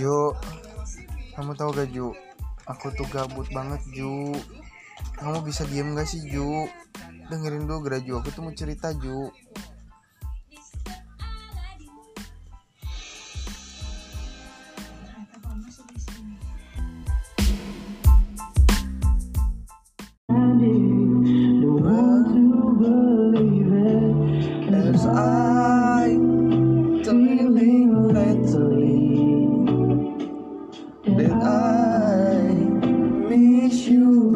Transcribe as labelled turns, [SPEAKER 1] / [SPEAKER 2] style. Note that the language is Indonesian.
[SPEAKER 1] Jo kamu tahu gak Ju? Aku tuh gabut banget Ju. Kamu bisa diem gak sih Ju? Dengerin dulu Gra Ju. Aku tuh mau cerita Ju I miss you.